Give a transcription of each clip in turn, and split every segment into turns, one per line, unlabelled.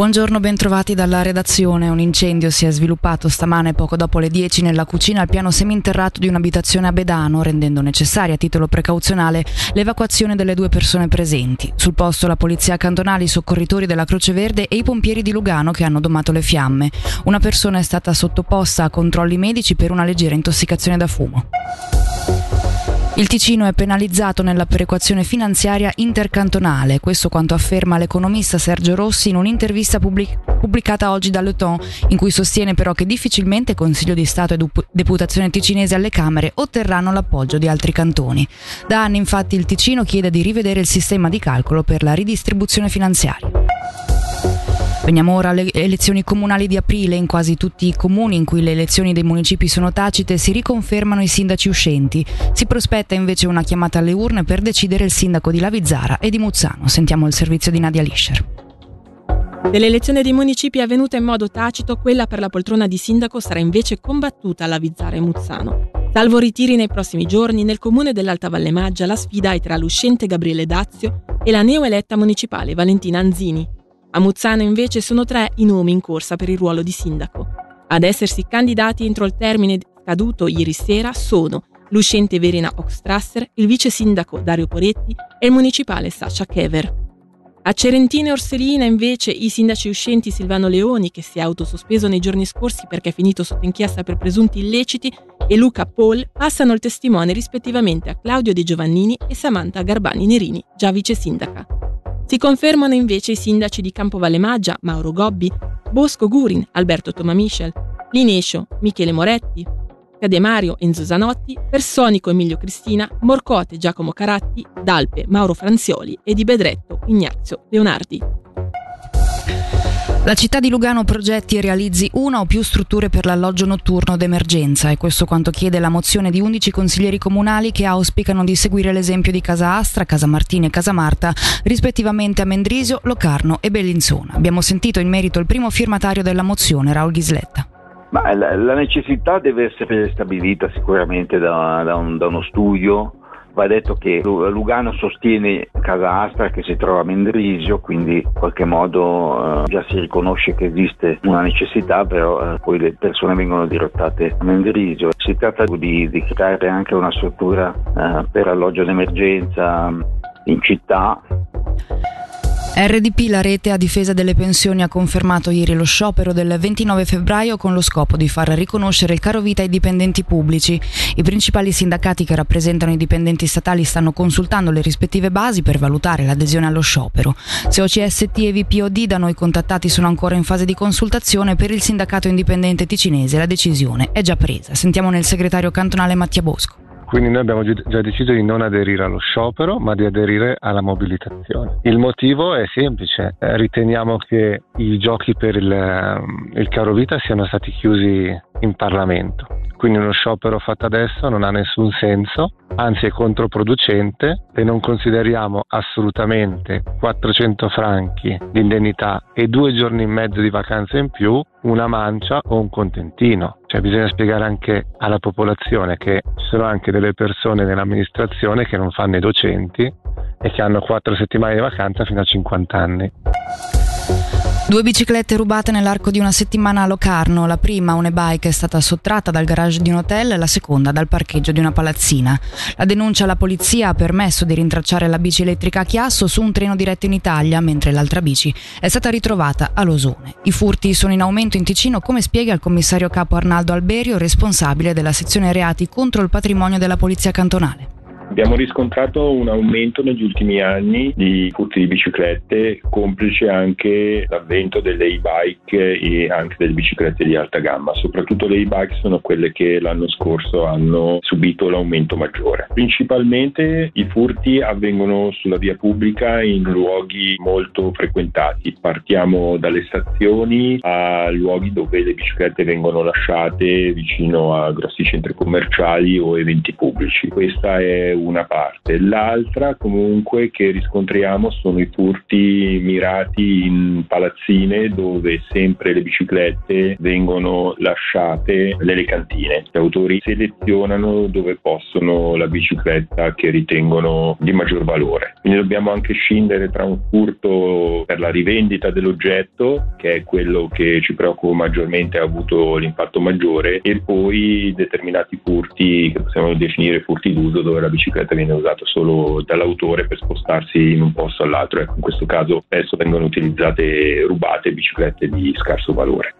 Buongiorno, bentrovati dalla redazione. Un incendio si è sviluppato stamane poco dopo le 10 nella cucina al piano seminterrato di un'abitazione a Bedano, rendendo necessaria a titolo precauzionale l'evacuazione delle due persone presenti. Sul posto la polizia cantonale, i soccorritori della Croce Verde e i pompieri di Lugano che hanno domato le fiamme. Una persona è stata sottoposta a controlli medici per una leggera intossicazione da fumo. Il Ticino è penalizzato nella perequazione finanziaria intercantonale, questo quanto afferma l'economista Sergio Rossi in un'intervista pubblic- pubblicata oggi da Le in cui sostiene però che difficilmente Consiglio di Stato e Deputazione ticinese alle Camere otterranno l'appoggio di altri cantoni. Da anni infatti il Ticino chiede di rivedere il sistema di calcolo per la ridistribuzione finanziaria. Veniamo ora alle elezioni comunali di aprile. In quasi tutti i comuni in cui le elezioni dei municipi sono tacite si riconfermano i sindaci uscenti. Si prospetta invece una chiamata alle urne per decidere il sindaco di Lavizzara e di Muzzano. Sentiamo il servizio di Nadia Lischer.
Dell'elezione dei municipi avvenuta in modo tacito, quella per la poltrona di sindaco sarà invece combattuta a Lavizzara e Muzzano. Salvo ritiri nei prossimi giorni, nel comune dell'Alta Valle Maggia la sfida è tra l'uscente Gabriele Dazio e la neoeletta municipale Valentina Anzini. A Muzzano invece sono tre i nomi in corsa per il ruolo di sindaco. Ad essersi candidati entro il termine scaduto ieri sera sono l'uscente Verena Oxtrasser, il vice sindaco Dario Poretti e il municipale Sasha Kever. A Cerentina e Orselina invece i sindaci uscenti Silvano Leoni, che si è autosospeso nei giorni scorsi perché è finito sotto inchiesta per presunti illeciti, e Luca Paul passano il testimone rispettivamente a Claudio De Giovannini e Samantha Garbani Nerini, già vice sindaca. Si confermano invece i sindaci di Campovalle Maggia, Mauro Gobbi, Bosco Gurin, Alberto Tomamichel, Linescio, Michele Moretti, Cademario Enzo Zanotti, Personico Emilio Cristina, Morcote Giacomo Caratti, Dalpe Mauro Franzioli e di Bedretto Ignazio Leonardi.
La città di Lugano progetti e realizzi una o più strutture per l'alloggio notturno d'emergenza e questo quanto chiede la mozione di 11 consiglieri comunali che auspicano di seguire l'esempio di Casa Astra, Casa Martina e Casa Marta, rispettivamente a Mendrisio, Locarno e Bellinzona. Abbiamo sentito in merito il primo firmatario della mozione, Raul Ghisletta.
Ma la, necessità deve essere stabilita sicuramente da, da, un, da uno studio Va detto che Lugano sostiene Casa Astra che si trova a Mendrisio, quindi in qualche modo eh, già si riconosce che esiste una necessità, però eh, poi le persone vengono dirottate a Mendrisio. Si tratta di, di creare anche una struttura eh, per alloggio d'emergenza in città
RDP, la rete a difesa delle pensioni, ha confermato ieri lo sciopero del 29 febbraio con lo scopo di far riconoscere il caro vita ai dipendenti pubblici. I principali sindacati che rappresentano i dipendenti statali stanno consultando le rispettive basi per valutare l'adesione allo sciopero. Se OCST e VPOD da noi contattati sono ancora in fase di consultazione, per il sindacato indipendente ticinese la decisione è già presa. Sentiamo nel segretario cantonale Mattia Bosco.
Quindi noi abbiamo già deciso di non aderire allo sciopero, ma di aderire alla mobilitazione. Il motivo è semplice, eh, riteniamo che i giochi per il, ehm, il caro vita siano stati chiusi in Parlamento. Quindi uno sciopero fatto adesso non ha nessun senso, anzi è controproducente e non consideriamo assolutamente 400 franchi di indennità e due giorni e mezzo di vacanza in più una mancia o un contentino. Cioè bisogna spiegare anche alla popolazione che ci sono anche delle persone nell'amministrazione che non fanno i docenti e che hanno 4 settimane di vacanza fino a 50 anni.
Due biciclette rubate nell'arco di una settimana a Locarno. La prima, un'e-bike, è stata sottratta dal garage di un hotel, la seconda dal parcheggio di una palazzina. La denuncia alla polizia ha permesso di rintracciare la bici elettrica a Chiasso su un treno diretto in Italia, mentre l'altra bici è stata ritrovata a Losone. I furti sono in aumento in Ticino, come spiega il commissario capo Arnaldo Alberio, responsabile della sezione reati contro il patrimonio della polizia cantonale.
Abbiamo riscontrato un aumento negli ultimi anni di furti di biciclette, complice anche l'avvento delle e-bike e anche delle biciclette di alta gamma. Soprattutto le e-bike sono quelle che l'anno scorso hanno subito l'aumento maggiore. Principalmente i furti avvengono sulla via pubblica in luoghi molto frequentati. Partiamo dalle stazioni a luoghi dove le biciclette vengono lasciate vicino a grossi centri commerciali o eventi pubblici. Questa è una parte. L'altra comunque che riscontriamo sono i furti mirati in palazzine dove sempre le biciclette vengono lasciate nelle cantine. Gli autori selezionano dove possono la bicicletta che ritengono di maggior valore. Quindi dobbiamo anche scindere tra un furto per la rivendita dell'oggetto, che è quello che ci preoccupa maggiormente, ha avuto l'impatto maggiore, e poi determinati furti che possiamo definire furti d'uso dove la bicicletta viene usata solo dall'autore per spostarsi in un posto all'altro. Ecco, in questo caso spesso vengono utilizzate rubate biciclette di scarso valore.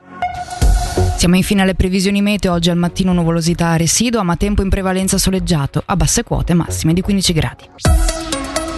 Siamo infine alle previsioni meteo, oggi al mattino nuvolosità residua ma tempo in prevalenza soleggiato, a basse quote massime di 15 gradi.